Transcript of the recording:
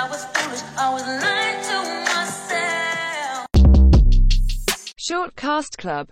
I was foolish, I was lying to myself. Short Cast Club